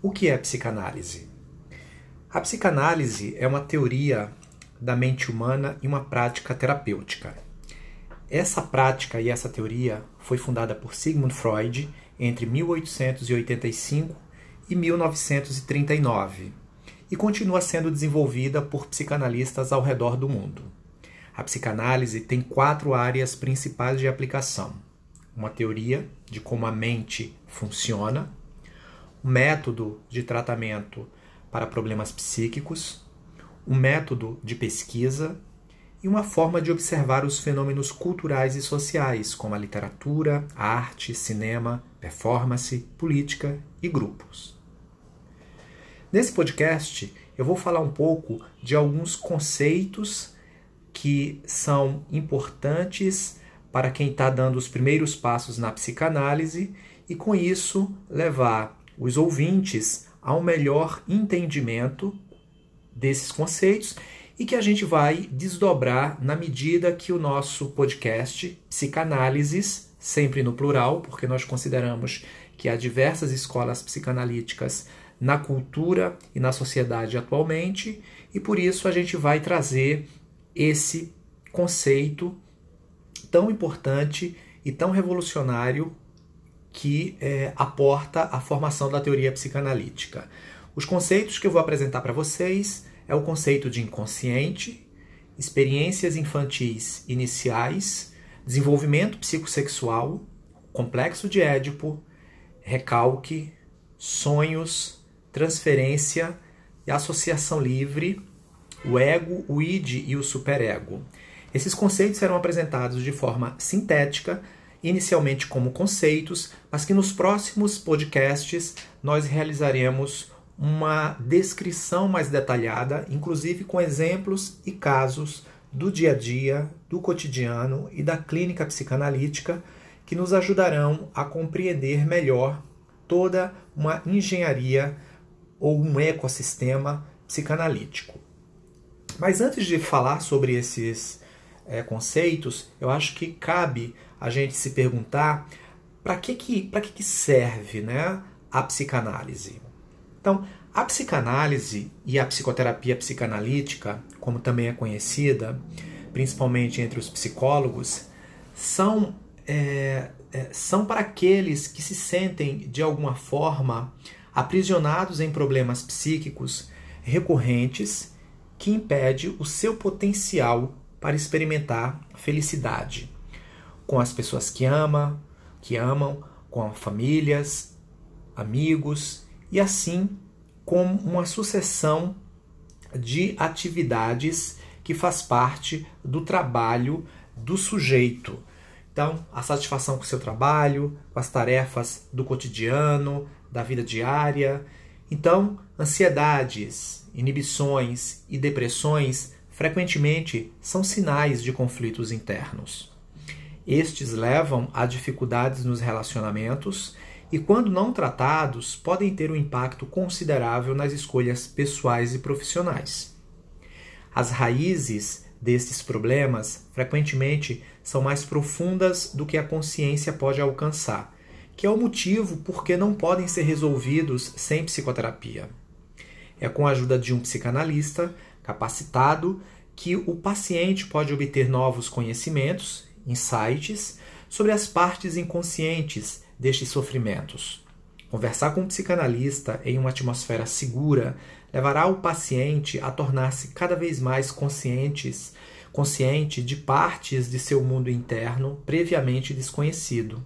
O que é psicanálise? A psicanálise é uma teoria da mente humana e uma prática terapêutica. Essa prática e essa teoria foi fundada por Sigmund Freud entre 1885 e 1939 e continua sendo desenvolvida por psicanalistas ao redor do mundo. A psicanálise tem quatro áreas principais de aplicação: uma teoria de como a mente funciona, um método de tratamento para problemas psíquicos, um método de pesquisa e uma forma de observar os fenômenos culturais e sociais, como a literatura, a arte, cinema, performance, política e grupos. Nesse podcast, eu vou falar um pouco de alguns conceitos que são importantes para quem está dando os primeiros passos na psicanálise e, com isso, levar os ouvintes a um melhor entendimento desses conceitos e que a gente vai desdobrar na medida que o nosso podcast Psicanálises, sempre no plural, porque nós consideramos que há diversas escolas psicanalíticas na cultura e na sociedade atualmente, e por isso a gente vai trazer esse conceito tão importante e tão revolucionário que é, aporta a formação da teoria psicanalítica. Os conceitos que eu vou apresentar para vocês é o conceito de inconsciente, experiências infantis iniciais, desenvolvimento psicossexual, complexo de Édipo, recalque, sonhos, transferência e associação livre, o ego, o id e o superego. Esses conceitos serão apresentados de forma sintética, inicialmente como conceitos, mas que nos próximos podcasts nós realizaremos uma descrição mais detalhada, inclusive com exemplos e casos do dia a dia, do cotidiano e da clínica psicanalítica que nos ajudarão a compreender melhor toda uma engenharia ou um ecossistema psicanalítico. Mas antes de falar sobre esses é, conceitos, eu acho que cabe a gente se perguntar para que, que, que, que serve né, a psicanálise. Então, a psicanálise e a psicoterapia psicanalítica, como também é conhecida, principalmente entre os psicólogos, são, é, é, são para aqueles que se sentem de alguma forma aprisionados em problemas psíquicos recorrentes que impede o seu potencial para experimentar felicidade com as pessoas que ama, que amam, com famílias, amigos e assim com uma sucessão de atividades que faz parte do trabalho do sujeito. Então, a satisfação com o seu trabalho, com as tarefas do cotidiano, da vida diária. Então, ansiedades, inibições e depressões frequentemente são sinais de conflitos internos. Estes levam a dificuldades nos relacionamentos e, quando não tratados, podem ter um impacto considerável nas escolhas pessoais e profissionais. As raízes destes problemas frequentemente são mais profundas do que a consciência pode alcançar, que é o motivo por que não podem ser resolvidos sem psicoterapia. É com a ajuda de um psicanalista capacitado que o paciente pode obter novos conhecimentos, insights, sobre as partes inconscientes destes sofrimentos. Conversar com um psicanalista em uma atmosfera segura levará o paciente a tornar-se cada vez mais conscientes, consciente de partes de seu mundo interno previamente desconhecido.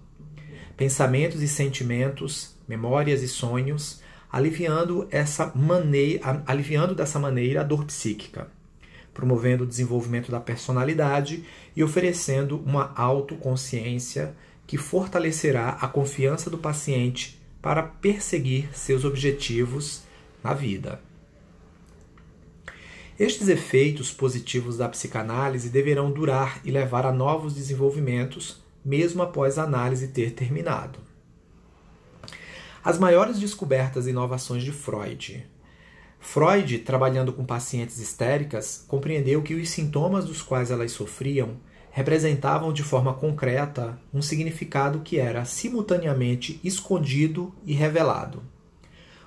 Pensamentos e sentimentos, memórias e sonhos, aliviando essa maneira, aliviando dessa maneira a dor psíquica, promovendo o desenvolvimento da personalidade e oferecendo uma autoconsciência que fortalecerá a confiança do paciente para perseguir seus objetivos na vida. Estes efeitos positivos da psicanálise deverão durar e levar a novos desenvolvimentos, mesmo após a análise ter terminado. As maiores descobertas e inovações de Freud. Freud, trabalhando com pacientes histéricas, compreendeu que os sintomas dos quais elas sofriam representavam de forma concreta um significado que era simultaneamente escondido e revelado.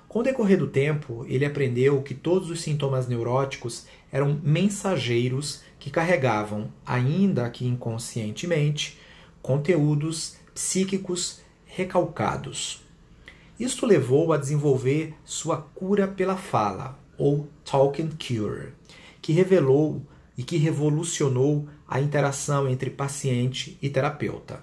Com o decorrer do tempo, ele aprendeu que todos os sintomas neuróticos eram mensageiros que carregavam, ainda que inconscientemente, conteúdos psíquicos recalcados. Isto levou a desenvolver sua cura pela fala, ou Talk and Cure, que revelou e que revolucionou a interação entre paciente e terapeuta.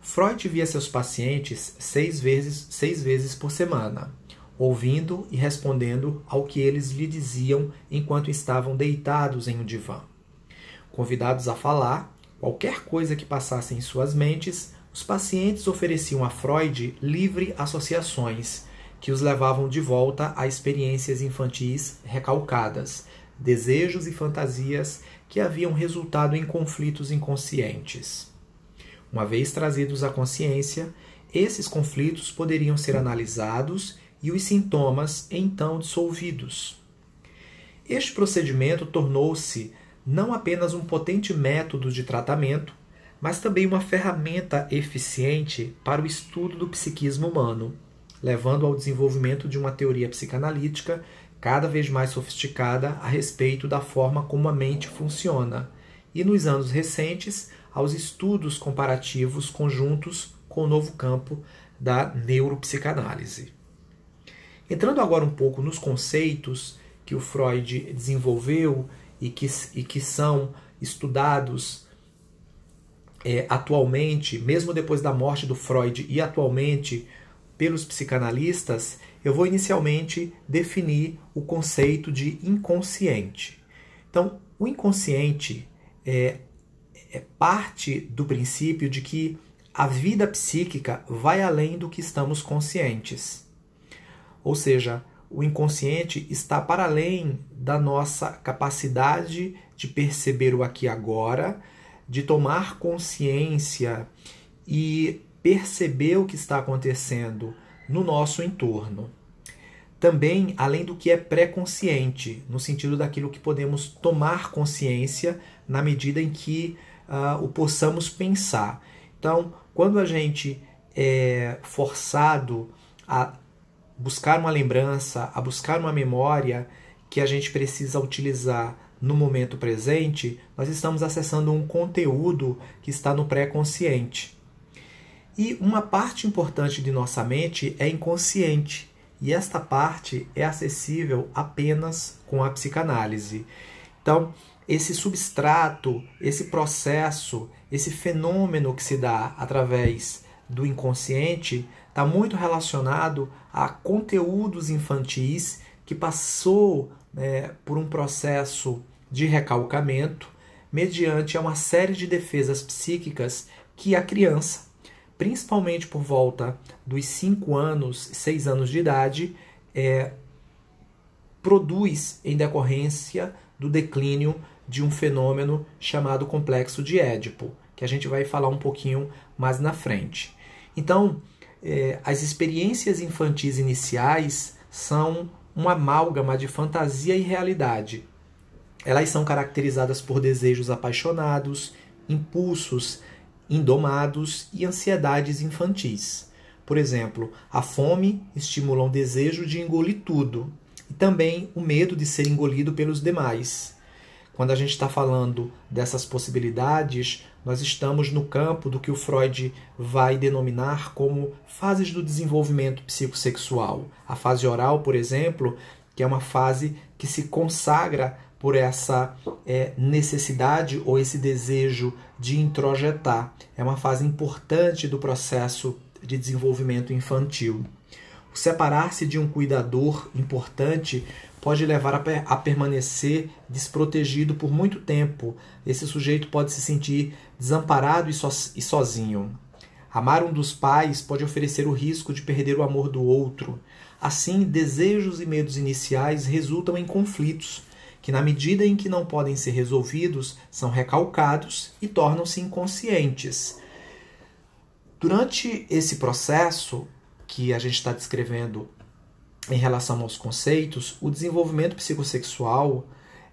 Freud via seus pacientes seis vezes, seis vezes por semana, ouvindo e respondendo ao que eles lhe diziam enquanto estavam deitados em um divã. Convidados a falar, qualquer coisa que passasse em suas mentes, os pacientes ofereciam a Freud livre associações que os levavam de volta a experiências infantis recalcadas, desejos e fantasias que haviam resultado em conflitos inconscientes. Uma vez trazidos à consciência, esses conflitos poderiam ser analisados e os sintomas então dissolvidos. Este procedimento tornou-se não apenas um potente método de tratamento, mas também uma ferramenta eficiente para o estudo do psiquismo humano, levando ao desenvolvimento de uma teoria psicanalítica cada vez mais sofisticada a respeito da forma como a mente funciona, e nos anos recentes, aos estudos comparativos conjuntos com o novo campo da neuropsicanálise. Entrando agora um pouco nos conceitos que o Freud desenvolveu e que, e que são estudados é, atualmente, mesmo depois da morte do Freud e atualmente pelos psicanalistas, eu vou inicialmente definir o conceito de inconsciente. Então, o inconsciente é, é parte do princípio de que a vida psíquica vai além do que estamos conscientes. Ou seja, o inconsciente está para além da nossa capacidade de perceber o aqui e agora de tomar consciência e perceber o que está acontecendo no nosso entorno. Também, além do que é pré-consciente, no sentido daquilo que podemos tomar consciência na medida em que uh, o possamos pensar. Então, quando a gente é forçado a buscar uma lembrança, a buscar uma memória que a gente precisa utilizar no momento presente, nós estamos acessando um conteúdo que está no pré-consciente. E uma parte importante de nossa mente é inconsciente, e esta parte é acessível apenas com a psicanálise. Então, esse substrato, esse processo, esse fenômeno que se dá através do inconsciente está muito relacionado a conteúdos infantis que passou né, por um processo de recalcamento mediante uma série de defesas psíquicas que a criança, principalmente por volta dos 5 anos, 6 anos de idade, é, produz em decorrência do declínio de um fenômeno chamado complexo de Édipo, que a gente vai falar um pouquinho mais na frente. Então, é, as experiências infantis iniciais são uma amálgama de fantasia e realidade. Elas são caracterizadas por desejos apaixonados, impulsos indomados e ansiedades infantis. Por exemplo, a fome estimula o desejo de engolir tudo e também o medo de ser engolido pelos demais. Quando a gente está falando dessas possibilidades, nós estamos no campo do que o Freud vai denominar como fases do desenvolvimento psicossexual. A fase oral, por exemplo, que é uma fase que se consagra por essa é, necessidade ou esse desejo de introjetar. É uma fase importante do processo de desenvolvimento infantil. Separar-se de um cuidador importante pode levar a, a permanecer desprotegido por muito tempo. Esse sujeito pode se sentir desamparado e, so, e sozinho. Amar um dos pais pode oferecer o risco de perder o amor do outro. Assim, desejos e medos iniciais resultam em conflitos, que, na medida em que não podem ser resolvidos, são recalcados e tornam-se inconscientes. Durante esse processo que a gente está descrevendo em relação aos conceitos, o desenvolvimento psicossexual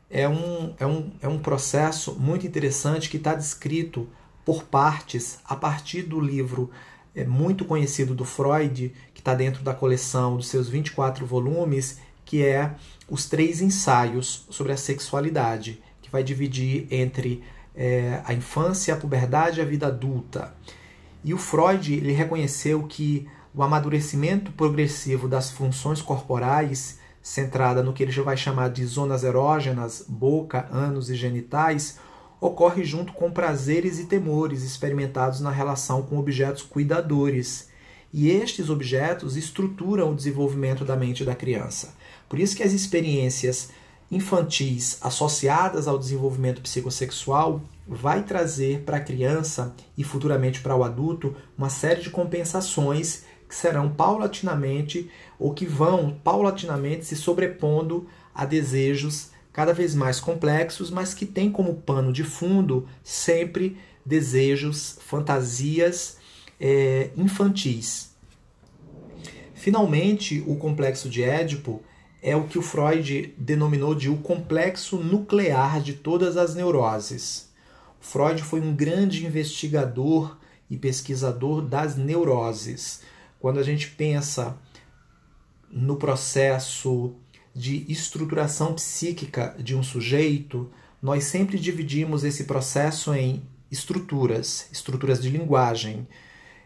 é um, é um, é um processo muito interessante que está descrito por partes a partir do livro é, muito conhecido do Freud, que está dentro da coleção dos seus 24 volumes, que é os três ensaios sobre a sexualidade, que vai dividir entre é, a infância, a puberdade e a vida adulta. E o Freud ele reconheceu que o amadurecimento progressivo das funções corporais, centrada no que ele já vai chamar de zonas erógenas, boca, ânus e genitais, ocorre junto com prazeres e temores experimentados na relação com objetos cuidadores. E estes objetos estruturam o desenvolvimento da mente da criança. Por isso que as experiências infantis associadas ao desenvolvimento psicossexual vai trazer para a criança e futuramente para o adulto uma série de compensações que serão paulatinamente ou que vão paulatinamente se sobrepondo a desejos cada vez mais complexos, mas que têm como pano de fundo sempre desejos, fantasias é, infantis. Finalmente, o complexo de Édipo é o que o Freud denominou de o complexo nuclear de todas as neuroses. Freud foi um grande investigador e pesquisador das neuroses. Quando a gente pensa no processo de estruturação psíquica de um sujeito, nós sempre dividimos esse processo em estruturas, estruturas de linguagem,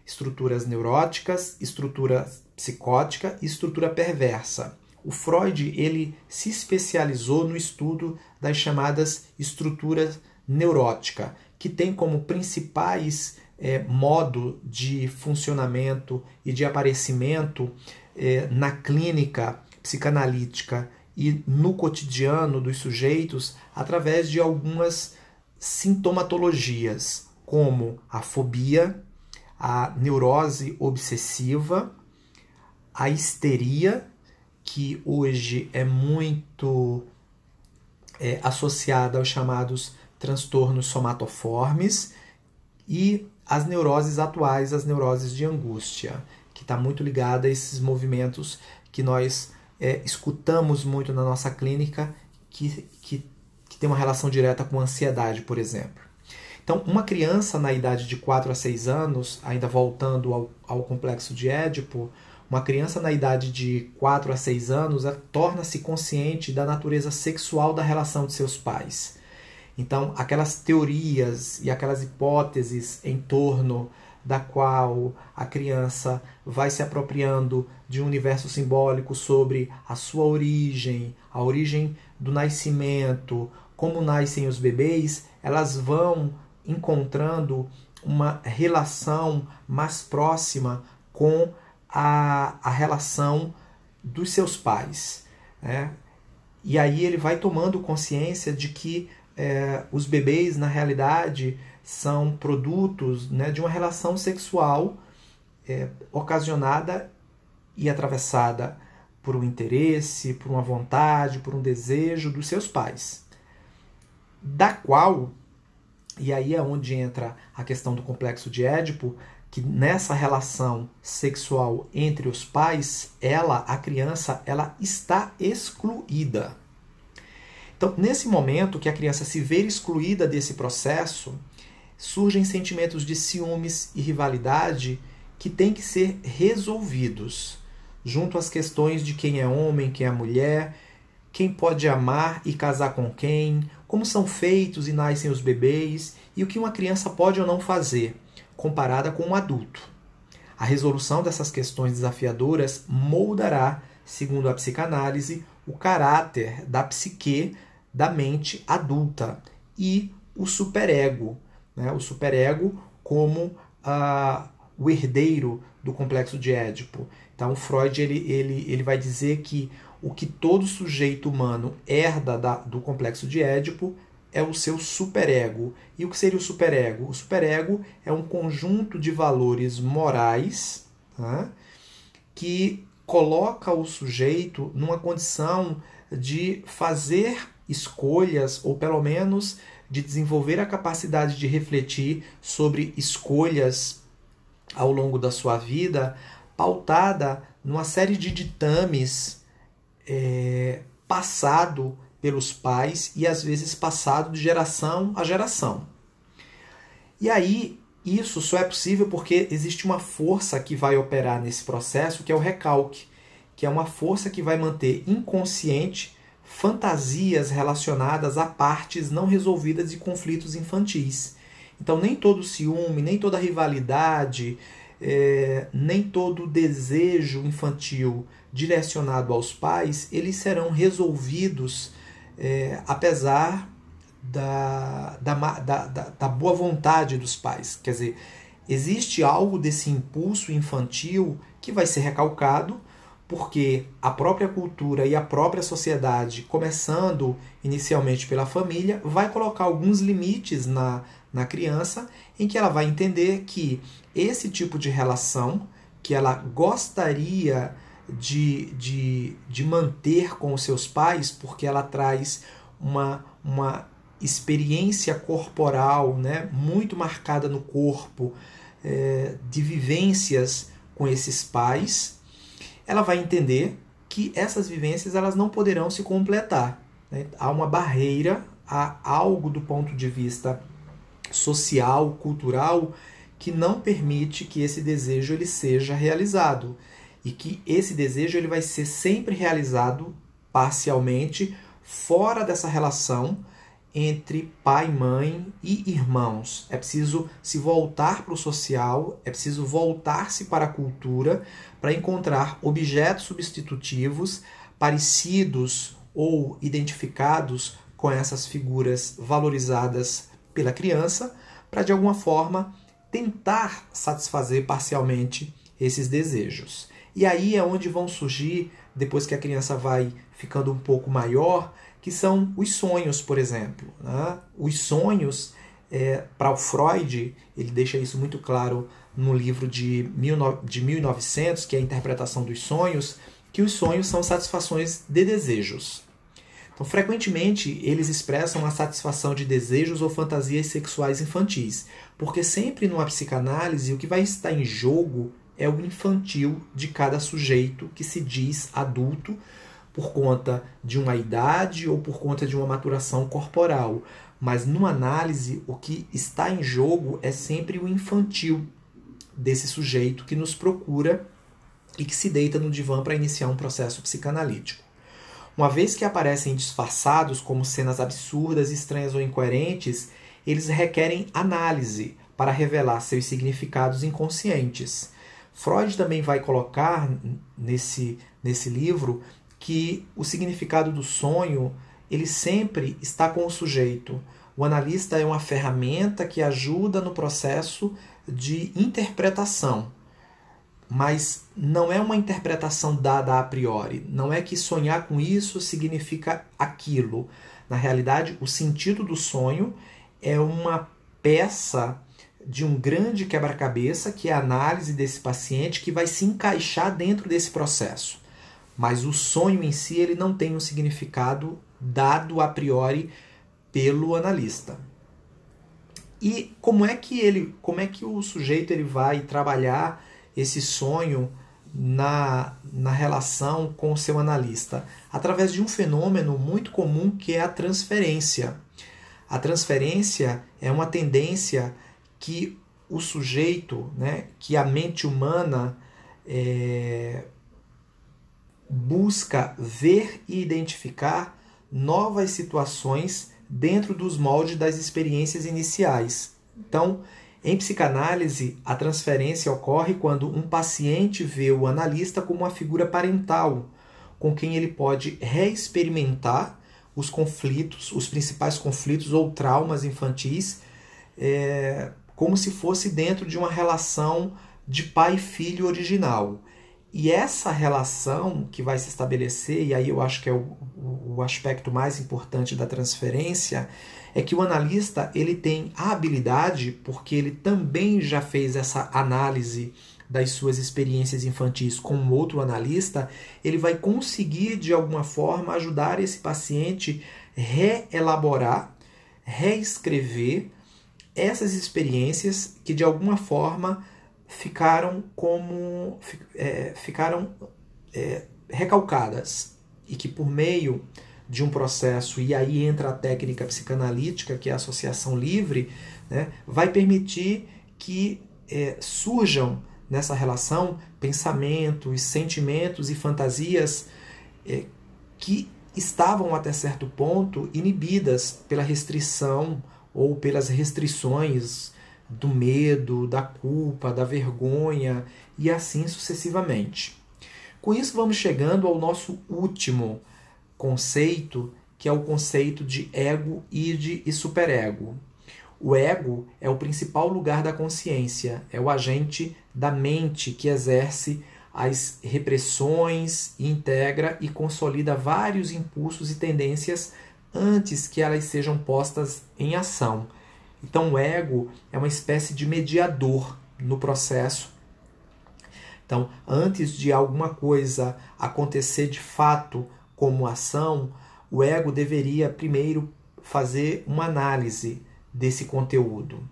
estruturas neuróticas, estrutura psicótica e estrutura perversa. O Freud ele se especializou no estudo das chamadas estruturas neurótica, que tem como principais é, modo de funcionamento e de aparecimento é, na clínica psicanalítica e no cotidiano dos sujeitos através de algumas sintomatologias, como a fobia, a neurose obsessiva, a histeria que hoje é muito é, associada aos chamados transtornos somatoformes e as neuroses atuais, as neuroses de angústia, que está muito ligada a esses movimentos que nós é, escutamos muito na nossa clínica, que, que, que tem uma relação direta com ansiedade, por exemplo. Então, uma criança na idade de 4 a 6 anos, ainda voltando ao, ao complexo de Édipo, uma criança na idade de 4 a 6 anos torna-se consciente da natureza sexual da relação de seus pais. Então, aquelas teorias e aquelas hipóteses em torno da qual a criança vai se apropriando de um universo simbólico sobre a sua origem, a origem do nascimento, como nascem os bebês, elas vão encontrando uma relação mais próxima com a, a relação dos seus pais. Né? E aí ele vai tomando consciência de que é, os bebês, na realidade, são produtos né, de uma relação sexual é, ocasionada e atravessada por um interesse, por uma vontade, por um desejo dos seus pais. Da qual, e aí é onde entra a questão do complexo de Édipo, que nessa relação sexual entre os pais, ela, a criança, ela está excluída. Então, nesse momento que a criança se vê excluída desse processo, surgem sentimentos de ciúmes e rivalidade que têm que ser resolvidos, junto às questões de quem é homem, quem é mulher, quem pode amar e casar com quem, como são feitos e nascem os bebês e o que uma criança pode ou não fazer comparada com um adulto. A resolução dessas questões desafiadoras moldará, segundo a psicanálise, o caráter da psique da mente adulta e o superego, né? o superego como ah, o herdeiro do complexo de Édipo. Então, Freud ele, ele, ele vai dizer que o que todo sujeito humano herda da, do complexo de Édipo é o seu superego. E o que seria o superego? O superego é um conjunto de valores morais tá? que coloca o sujeito numa condição de fazer escolhas, ou pelo menos de desenvolver a capacidade de refletir sobre escolhas ao longo da sua vida, pautada numa série de ditames é, passado pelos pais e às vezes passado de geração a geração. E aí isso só é possível porque existe uma força que vai operar nesse processo, que é o recalque, que é uma força que vai manter inconsciente fantasias relacionadas a partes não resolvidas de conflitos infantis. Então, nem todo ciúme, nem toda rivalidade, é, nem todo desejo infantil direcionado aos pais, eles serão resolvidos é, apesar da, da, da, da, boa vontade dos pais. Quer dizer, existe algo desse impulso infantil que vai ser recalcado, porque a própria cultura e a própria sociedade, começando inicialmente pela família, vai colocar alguns limites na, na criança em que ela vai entender que esse tipo de relação que ela gostaria de, de, de manter com os seus pais, porque ela traz uma, uma experiência corporal né, muito marcada no corpo, é, de vivências com esses pais, ela vai entender que essas vivências elas não poderão se completar. Né? Há uma barreira, há algo do ponto de vista social, cultural, que não permite que esse desejo ele seja realizado e que esse desejo ele vai ser sempre realizado parcialmente fora dessa relação entre pai, mãe e irmãos. É preciso se voltar para o social, é preciso voltar-se para a cultura para encontrar objetos substitutivos parecidos ou identificados com essas figuras valorizadas pela criança, para de alguma forma tentar satisfazer parcialmente esses desejos. E aí é onde vão surgir, depois que a criança vai ficando um pouco maior, que são os sonhos, por exemplo. Né? Os sonhos, é, para o Freud, ele deixa isso muito claro no livro de, de 1900, que é a interpretação dos sonhos, que os sonhos são satisfações de desejos. Então, frequentemente, eles expressam a satisfação de desejos ou fantasias sexuais infantis, porque sempre numa psicanálise o que vai estar em jogo é o infantil de cada sujeito que se diz adulto por conta de uma idade ou por conta de uma maturação corporal. Mas numa análise, o que está em jogo é sempre o infantil desse sujeito que nos procura e que se deita no divã para iniciar um processo psicanalítico. Uma vez que aparecem disfarçados como cenas absurdas, estranhas ou incoerentes, eles requerem análise para revelar seus significados inconscientes. Freud também vai colocar nesse, nesse livro que o significado do sonho ele sempre está com o sujeito. O analista é uma ferramenta que ajuda no processo de interpretação, mas não é uma interpretação dada a priori. Não é que sonhar com isso significa aquilo. Na realidade, o sentido do sonho é uma peça de um grande quebra-cabeça, que é a análise desse paciente, que vai se encaixar dentro desse processo mas o sonho em si ele não tem um significado dado a priori pelo analista. E como é que ele, como é que o sujeito ele vai trabalhar esse sonho na, na relação com o seu analista? Através de um fenômeno muito comum que é a transferência. A transferência é uma tendência que o sujeito, né, que a mente humana é, busca ver e identificar novas situações dentro dos moldes das experiências iniciais. Então, em psicanálise, a transferência ocorre quando um paciente vê o analista como uma figura parental, com quem ele pode reexperimentar os conflitos, os principais conflitos ou traumas infantis, é, como se fosse dentro de uma relação de pai-filho original. E essa relação que vai se estabelecer, e aí eu acho que é o, o aspecto mais importante da transferência, é que o analista ele tem a habilidade, porque ele também já fez essa análise das suas experiências infantis com outro analista, ele vai conseguir de alguma forma ajudar esse paciente reelaborar, reescrever essas experiências que de alguma forma ficaram como é, ficaram é, recalcadas. E que por meio de um processo e aí entra a técnica psicanalítica que é a associação livre né, vai permitir que é, surjam nessa relação pensamentos, sentimentos e fantasias é, que estavam até certo ponto inibidas pela restrição ou pelas restrições do medo, da culpa, da vergonha e assim sucessivamente. Com isso, vamos chegando ao nosso último conceito, que é o conceito de ego, id e superego. O ego é o principal lugar da consciência, é o agente da mente que exerce as repressões, integra e consolida vários impulsos e tendências antes que elas sejam postas em ação. Então, o ego é uma espécie de mediador no processo. Então, antes de alguma coisa acontecer de fato como ação, o ego deveria primeiro fazer uma análise desse conteúdo.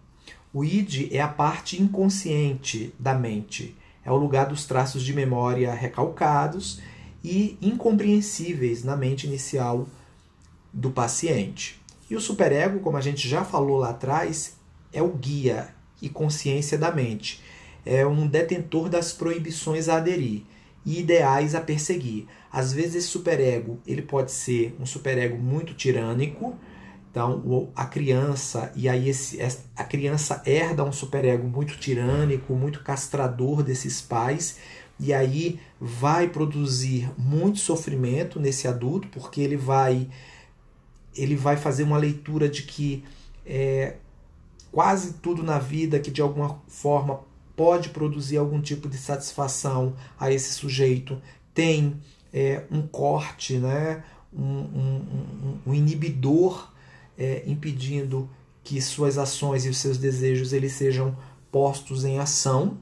O id é a parte inconsciente da mente, é o lugar dos traços de memória recalcados e incompreensíveis na mente inicial do paciente. E o superego, como a gente já falou lá atrás, é o guia e consciência da mente. É um detentor das proibições a aderir e ideais a perseguir. Às vezes esse superego, ele pode ser um superego muito tirânico, então, a criança, e aí esse, a criança herda um superego muito tirânico, muito castrador desses pais, e aí vai produzir muito sofrimento nesse adulto, porque ele vai ele vai fazer uma leitura de que é, quase tudo na vida que de alguma forma pode produzir algum tipo de satisfação a esse sujeito tem é, um corte, né? um, um, um, um inibidor é, impedindo que suas ações e os seus desejos eles sejam postos em ação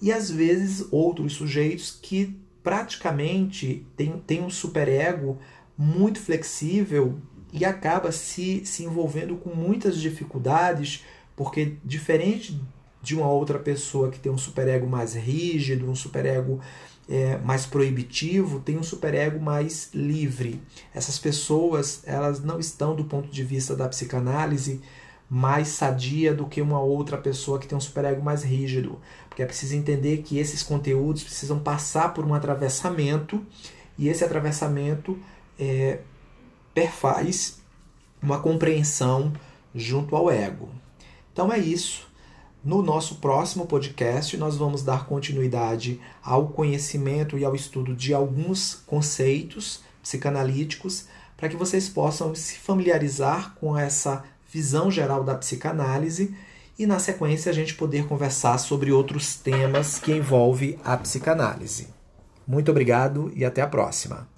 e às vezes outros sujeitos que praticamente têm, têm um superego muito flexível e acaba se, se envolvendo com muitas dificuldades, porque diferente de uma outra pessoa que tem um superego mais rígido, um superego é, mais proibitivo, tem um superego mais livre. Essas pessoas elas não estão do ponto de vista da psicanálise mais sadia do que uma outra pessoa que tem um superego mais rígido, porque é preciso entender que esses conteúdos precisam passar por um atravessamento e esse atravessamento é, perfaz uma compreensão junto ao ego. Então é isso. No nosso próximo podcast, nós vamos dar continuidade ao conhecimento e ao estudo de alguns conceitos psicanalíticos para que vocês possam se familiarizar com essa visão geral da psicanálise e, na sequência, a gente poder conversar sobre outros temas que envolvem a psicanálise. Muito obrigado e até a próxima.